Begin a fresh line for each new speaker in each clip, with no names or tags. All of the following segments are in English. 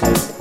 Bye.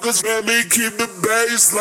Let me keep the bass